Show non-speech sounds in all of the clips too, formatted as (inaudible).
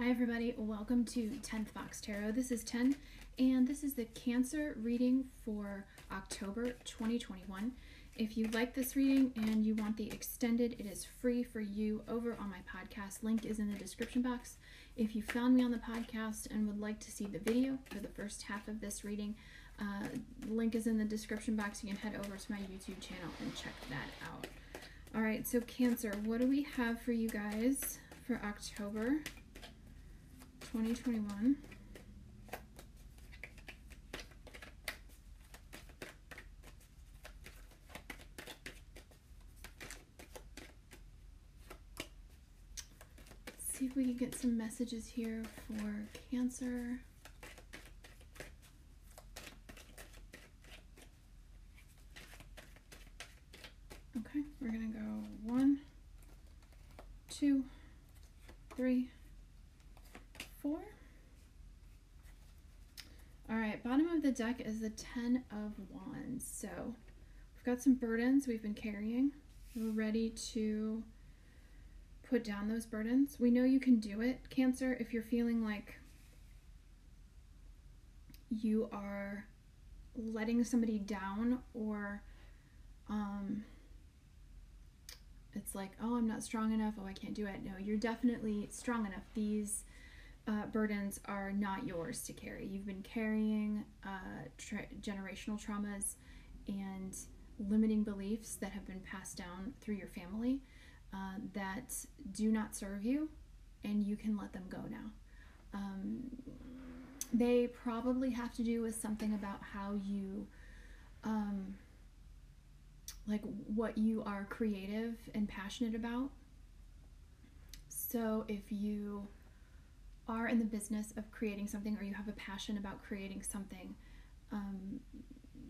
Hi, everybody. Welcome to 10th Box Tarot. This is 10, and this is the Cancer reading for October 2021. If you like this reading and you want the extended, it is free for you over on my podcast. Link is in the description box. If you found me on the podcast and would like to see the video for the first half of this reading, uh, link is in the description box. You can head over to my YouTube channel and check that out. All right, so Cancer, what do we have for you guys for October 2021? Let's see if we can get some messages here for Cancer. Okay, we're gonna go one, two, three, four. All right, bottom of the is the Ten of Wands. So we've got some burdens we've been carrying. We're ready to put down those burdens. We know you can do it, Cancer, if you're feeling like you are letting somebody down or um, it's like, oh, I'm not strong enough. Oh, I can't do it. No, you're definitely strong enough. These uh, burdens are not yours to carry. You've been carrying uh, tra- generational traumas and limiting beliefs that have been passed down through your family uh, that do not serve you, and you can let them go now. Um, they probably have to do with something about how you. Um, like what you are creative and passionate about. So if you are in the business of creating something or you have a passion about creating something, um,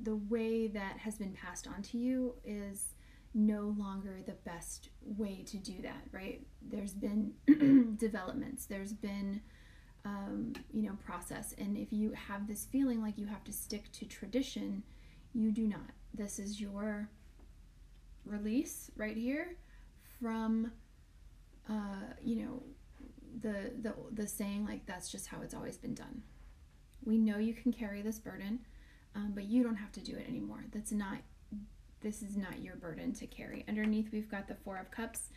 the way that has been passed on to you is no longer the best way to do that, right? There's been (clears throat) developments, there's been, um, you know, process. And if you have this feeling like you have to stick to tradition, you do not. This is your release right here from uh, you know the the the saying like that's just how it's always been done. We know you can carry this burden, um, but you don't have to do it anymore. That's not this is not your burden to carry. Underneath we've got the four of cups,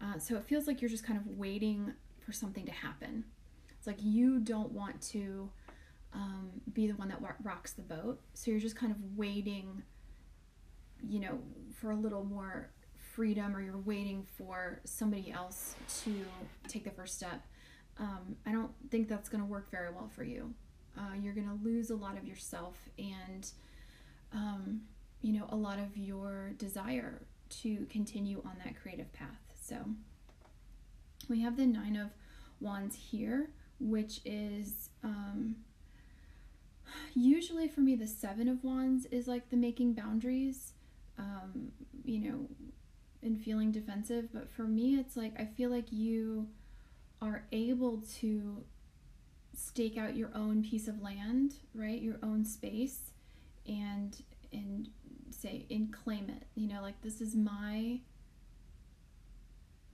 uh, so it feels like you're just kind of waiting for something to happen. It's like you don't want to um, be the one that rocks the boat, so you're just kind of waiting you know, for a little more freedom or you're waiting for somebody else to take the first step, um, I don't think that's going to work very well for you. Uh, you're going to lose a lot of yourself and, um, you know, a lot of your desire to continue on that creative path. So we have the Nine of Wands here, which is um, usually for me, the Seven of Wands is like the making boundaries um, you know, and feeling defensive. But for me, it's like I feel like you are able to stake out your own piece of land, right? Your own space, and and say and claim it. You know, like this is my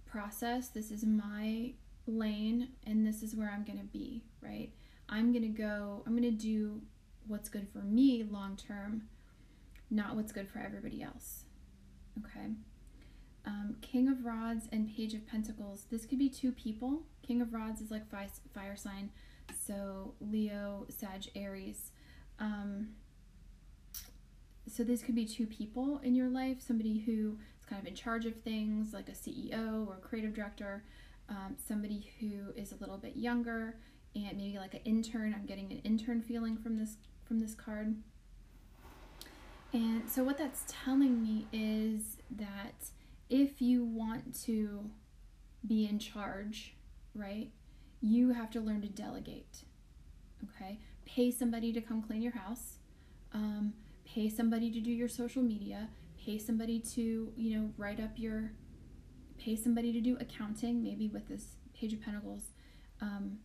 process. This is my lane, and this is where I'm gonna be, right? I'm gonna go. I'm gonna do what's good for me long term not what's good for everybody else. Okay. Um, King of Rods and Page of Pentacles. This could be two people. King of Rods is like fire, fire sign, so Leo, Sag, Aries. Um, so this could be two people in your life. Somebody who is kind of in charge of things, like a CEO or creative director. Um, somebody who is a little bit younger and maybe like an intern. I'm getting an intern feeling from this from this card. And so, what that's telling me is that if you want to be in charge, right, you have to learn to delegate. Okay? Pay somebody to come clean your house, um, pay somebody to do your social media, pay somebody to, you know, write up your, pay somebody to do accounting, maybe with this Page of Pentacles. Um,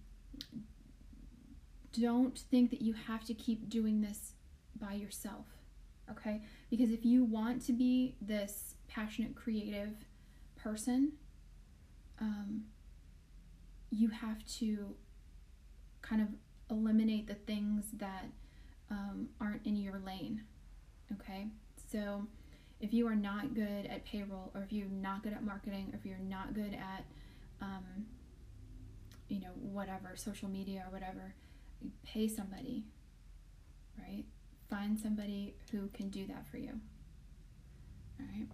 don't think that you have to keep doing this by yourself okay? Because if you want to be this passionate, creative person, um, you have to kind of eliminate the things that um, aren't in your lane. Okay, so if you are not good at payroll, or if you're not good at marketing, or if you're not good at, um, you know, whatever, social media or whatever, pay somebody, right? Find somebody who can do that for you. All right.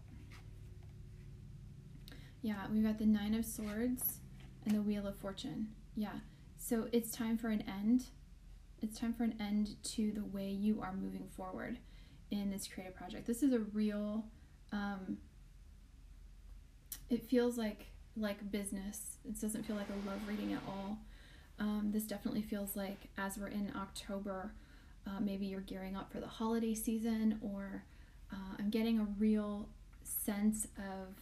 Yeah, we've got the Nine of Swords and the Wheel of Fortune. Yeah. So it's time for an end. It's time for an end to the way you are moving forward in this creative project. This is a real um, it feels like like business. It doesn't feel like a love reading at all. Um, this definitely feels like as we're in October, uh, maybe you're gearing up for the holiday season, or uh, I'm getting a real sense of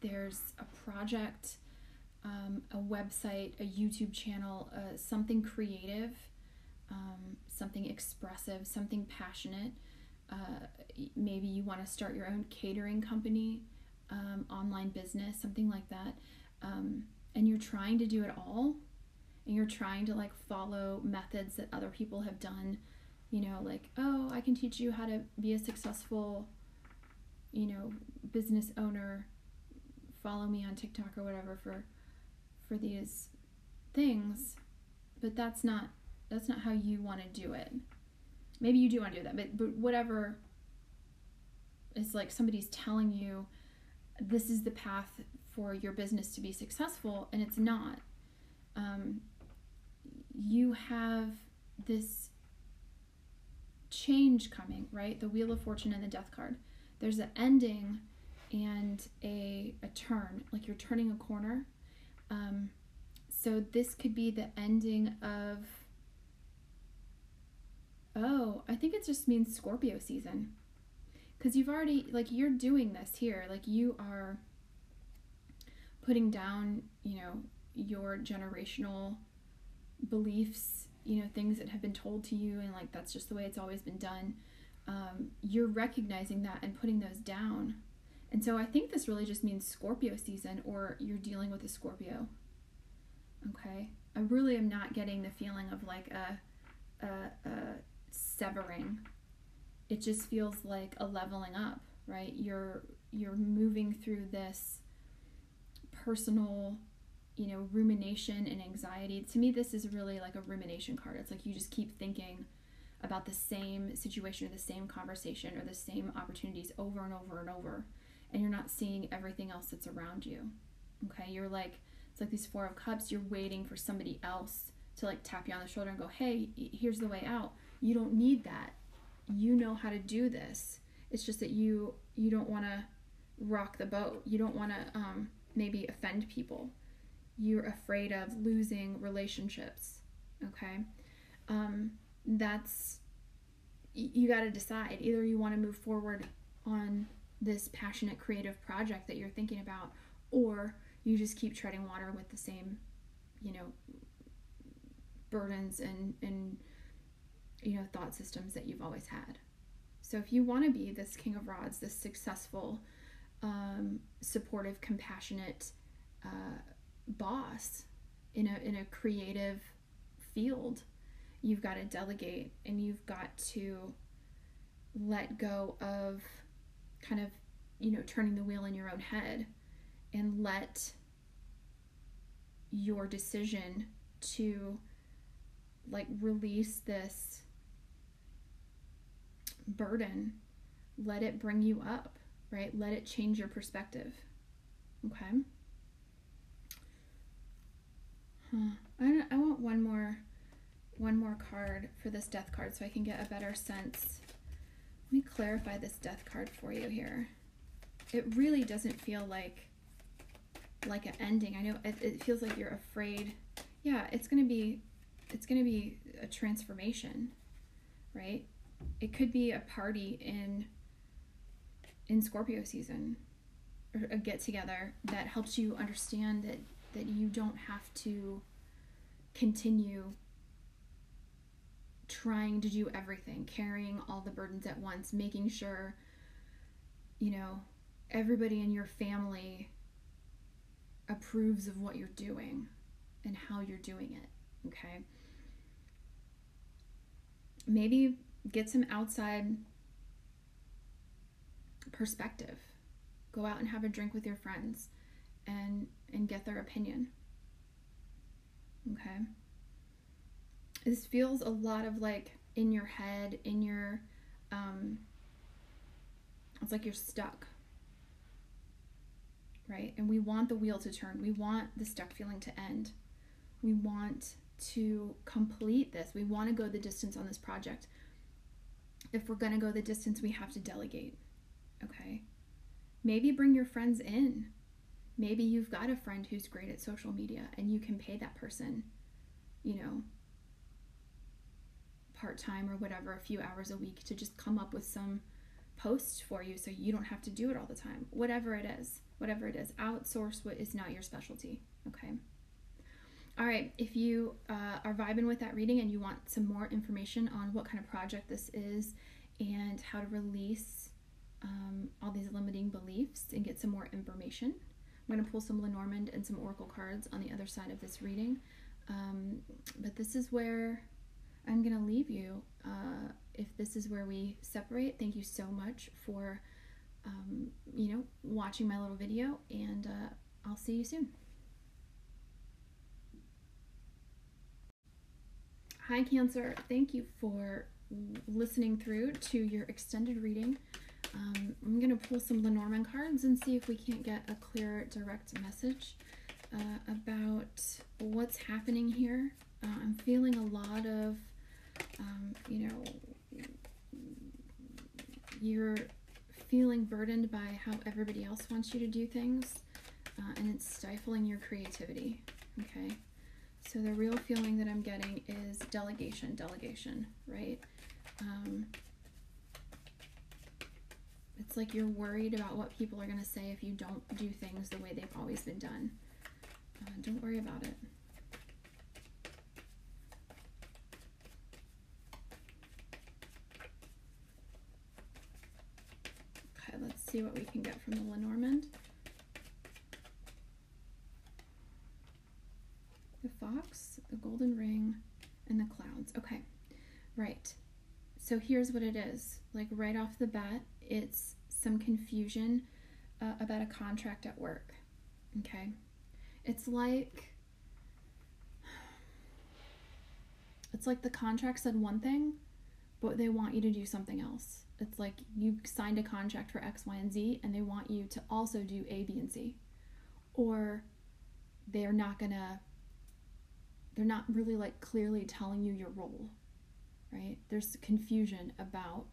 there's a project, um, a website, a YouTube channel, uh, something creative, um, something expressive, something passionate. Uh, maybe you want to start your own catering company, um, online business, something like that. Um, and you're trying to do it all, and you're trying to like follow methods that other people have done. You know, like, oh, I can teach you how to be a successful, you know, business owner follow me on TikTok or whatever for for these things, but that's not that's not how you want to do it. Maybe you do want to do that, but but whatever it's like somebody's telling you this is the path for your business to be successful and it's not. Um, you have this change coming, right? The Wheel of Fortune and the Death card. There's an ending and a, a turn, like you're turning a corner. Um, so this could be the ending of. Oh, I think it just means Scorpio season. Because you've already, like, you're doing this here. Like, you are putting down, you know, your generational beliefs, you know, things that have been told to you, and like that's just the way it's always been done. Um, you're recognizing that and putting those down and so I think this really just means Scorpio season or you're dealing with a Scorpio. Okay? I really am not getting the feeling of like a, a, a severing. It just feels like a leveling up, right? You're you're moving through this personal, you know, rumination and anxiety. To me this is really like a rumination card. It's like you just keep thinking about the same situation or the same conversation or the same opportunities over and over and over and you're not seeing everything else that's around you. Okay, you're like, it's like these Four of Cups, you're waiting for somebody else to like tap you on the shoulder and go, hey, here's the way out. You don't need that. You know how to do this. It's just that you you don't want to rock the boat. You don't want to um, maybe offend people. You're afraid of losing relationships. Okay, um, that's you got to decide. Either you want to move forward on this passionate creative project that you're thinking about or you just keep treading water with the same you know burdens and and you know thought systems that you've always had. So if you want to be this king of rods this successful um, supportive compassionate uh, boss in a in a creative field you've got to delegate and you've got to let go of kind of, you know, turning the wheel in your own head and let your decision to like release this burden, let it bring you up, right? Let it change your perspective. Okay? Huh. I, I want one more one more card for this death card so I can get a better sense let me clarify this death card for you here. It really doesn't feel like like an ending. I know it, it feels like you're afraid. Yeah, it's gonna be it's gonna be a transformation, right? It could be a party in in Scorpio season or a get together that helps you understand that that you don't have to continue trying to do everything, carrying all the burdens at once, making sure, you know, everybody in your family approves of what you're doing and how you're doing it. Okay. Maybe get some outside perspective. Go out and have a drink with your friends and and get their opinion. Okay. This feels a lot of like in your head, in your um it's like you're stuck. Right? And we want the wheel to turn. We want the stuck feeling to end. We want to complete this. We want to go the distance on this project. If we're going to go the distance, we have to delegate. Okay? Maybe bring your friends in. Maybe you've got a friend who's great at social media and you can pay that person, you know, part time or whatever, a few hours a week to just come up with some posts for you so you don't have to do it all the time. Whatever it is, whatever it is, outsource what is not your specialty. Okay. All right, if you uh, are vibing with that reading and you want some more information on what kind of project this is and how to release um, all these limiting beliefs and get some more information, I'm going to pull some Lenormand and some Oracle cards on the other side of this reading. Um, but this is where I'm going to leave you. Uh, if this is where we separate, thank you so much for, um, you know, watching my little video, and uh, I'll see you soon. Hi, Cancer. Thank you for listening through to your extended reading. Um, I'm going to pull some Lenormand cards and see if we can't get a clear, direct message uh, about what's happening here. Uh, I'm feeling a lot of, um, you know, you're feeling burdened by how everybody else wants you to do things, uh, and it's stifling your creativity. Okay. So the real feeling that I'm getting is delegation, delegation, right? Um, it's like you're worried about what people are going to say if you don't do things the way they've always been done. Uh, don't worry about it. Okay, let's see what we can get from the Lenormand. The fox, the golden ring, and the clouds. Okay, right. So here's what it is. Like right off the bat, it's some confusion uh, about a contract at work. Okay? It's like it's like the contract said one thing, but they want you to do something else. It's like you signed a contract for X, Y, and Z, and they want you to also do A, B, and C. Or they're not gonna, they're not really like clearly telling you your role, right? There's confusion about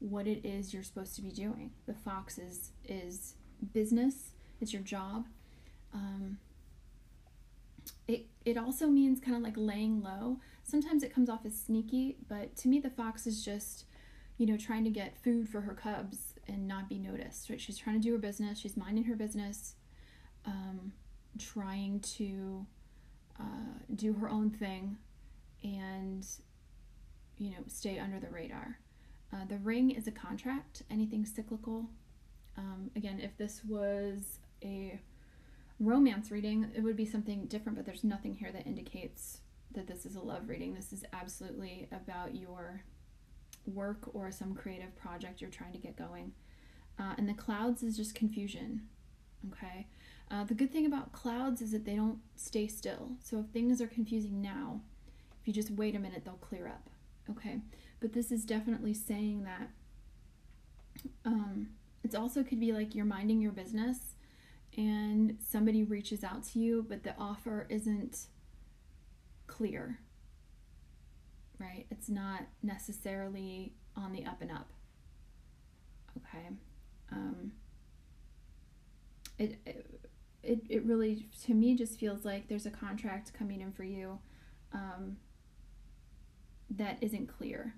what it is you're supposed to be doing. The fox is is business. It's your job. Um, it it also means kind of like laying low. Sometimes it comes off as sneaky, but to me the fox is just, you know, trying to get food for her cubs and not be noticed. Right? She's trying to do her business. She's minding her business, um, trying to uh, do her own thing, and you know, stay under the radar. Uh, the ring is a contract, anything cyclical. Um, again, if this was a romance reading, it would be something different, but there's nothing here that indicates that this is a love reading. This is absolutely about your work or some creative project you're trying to get going. Uh, and the clouds is just confusion. Okay. Uh, the good thing about clouds is that they don't stay still. So if things are confusing now, if you just wait a minute, they'll clear up. Okay but this is definitely saying that um, it's also could be like you're minding your business and somebody reaches out to you but the offer isn't clear right? It's not necessarily on the up and up. Okay um, it, it it really to me just feels like there's a contract coming in for you um, that isn't clear.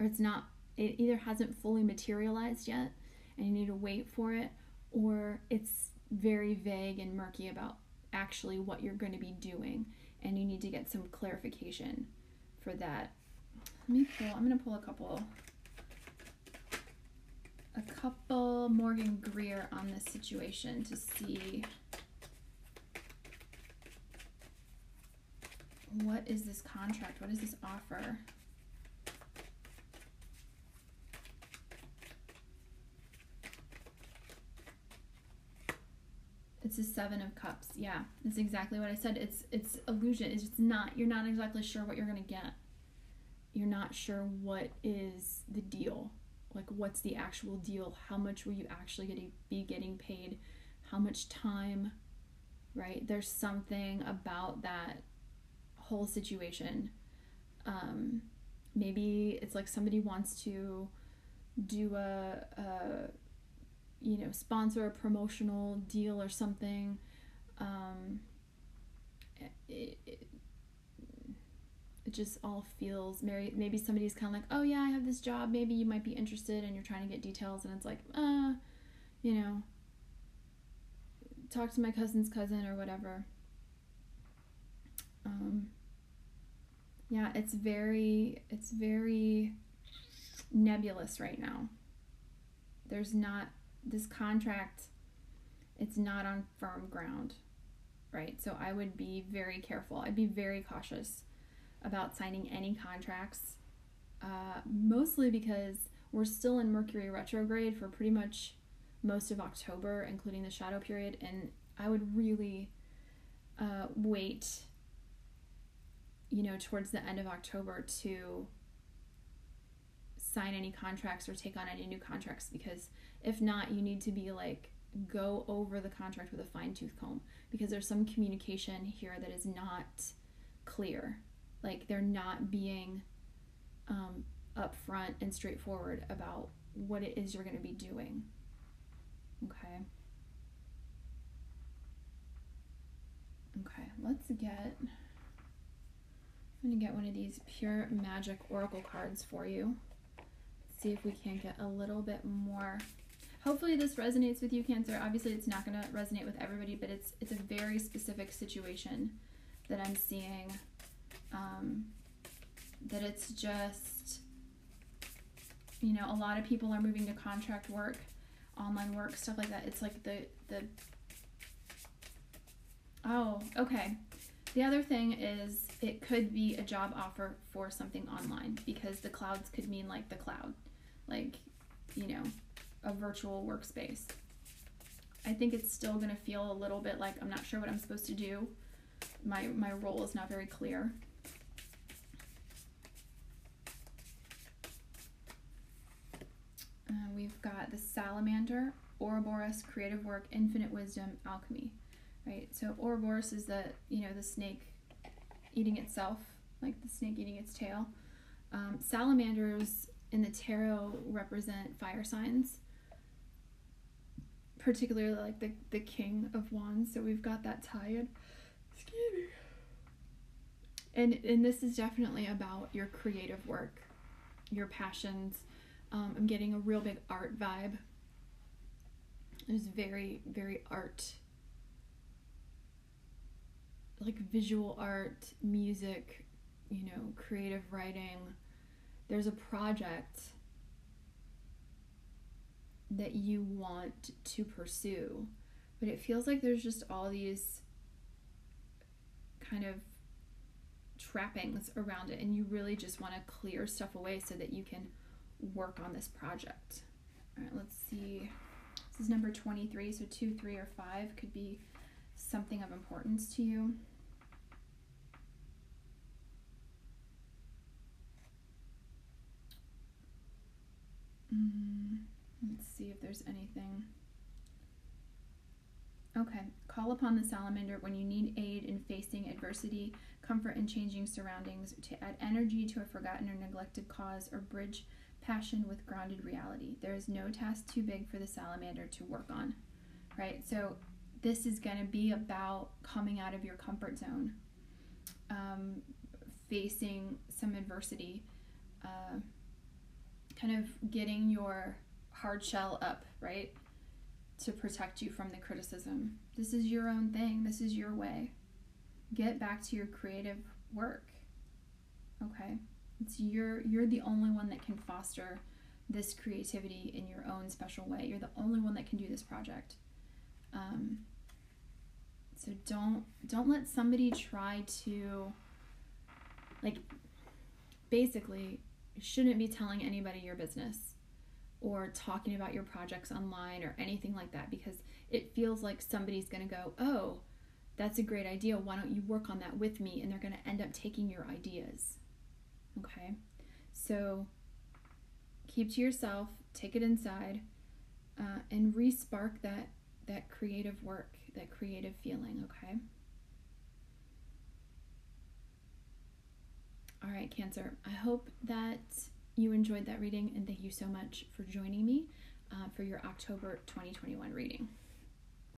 Or it's not it either hasn't fully materialized yet and you need to wait for it or it's very vague and murky about actually what you're going to be doing. And you need to get some clarification for that let me pull i'm to pull a couple a couple morgan greer on this situation to see what is this contract? What is this offer? It's a seven of cups. Yeah, that's exactly what I said. It's it's illusion. It's just not. You're not exactly sure what you're gonna get. You're not sure what is the deal. Like, what's the actual deal? How much will you actually get be getting paid? How much time? Right? There's something about that whole situation. Um, maybe it's like somebody wants to do a, a you know sponsor a promotional deal or something um, it, it just all feels maybe maybe somebody's kind of like oh yeah i have this job. Maybe you might be interested and you're trying to get details and it's like uh you know talk to my cousin's cousin or whatever. Um, yeah it's very it's very nebulous right now. There's not this contract it's not on firm ground right? So i would be very careful. I'd be very cautious about signing any contracts uh, mostly because we're still in mercury retrograde for pretty much most of october including the shadow period and i would really uh, wait you know towards the end of october to sign any contracts or take on any new contracts because if not, you need to be like go over the contract with a fine tooth comb because there's some communication here that is not clear. Like they're not being um, upfront and straightforward about what it is you're going to be doing. Okay. Okay, let's get. I'm going to get one of these pure magic oracle cards for you see if we can get a little bit more. Hopefully this resonates with you, Cancer. Obviously it's not going to resonate with everybody, but it's it's a very specific situation that I'm seeing. Um, that it's just, you know, a lot of people are moving to contract work, online work, stuff like that. It's like the the. Oh, okay. The other thing is it could be a job offer for something online because the clouds could mean like the cloud like, you know, a virtual workspace. I think it's still going to feel a little bit like I'm not sure what I'm supposed to do. My my role is not very clear. The salamander, Ouroboros, creative work, infinite wisdom, alchemy, right? So Ouroboros is the you know the snake eating itself, like the snake eating its tail. Um, salamanders in the tarot represent fire signs particularly like the, the king of wands so we've got that tie-in excuse me and and this is definitely about your creative work your passions um, i'm getting a real big art vibe. There's very very art. Like visual art music you know creative writing. There's a project that you want to pursue, but it feels like there's just all these kind of trappings around it, and you really just want to clear stuff away so that you can work on this project. All right, let's see. This is number 23, so 2, 3, or 5 could be something of importance to you. Mm, let's see if there's anything. Okay, call upon the salamander when you need aid in facing adversity, comfort in changing surroundings, to add energy to a forgotten or neglected cause, or bridge passion with grounded reality. There is no task too big for the salamander to work on, right? So, this is going to be about coming out of your comfort zone, um, facing some adversity. Uh, kind of getting your hard shell up, right? To protect you from the criticism. This is your own thing, this is your way. Get back to your creative work. Okay? It's your you're the only one that can foster this creativity in your own special way. You're the only one that can do this project. Um, so don't don't let somebody try to like basically shouldn't be telling anybody your business or talking about your projects online or anything like that because it feels like somebody's going to go, "Oh, that's a great idea. Why don't you work on that with me?" and they're going to end up taking your ideas. Okay? So keep to yourself, take it inside, uh, and respark that that creative work, that creative feeling. Okay. All right, Cancer. I hope that you enjoyed that reading, and thank you so much for joining me uh, for your October 2021 reading.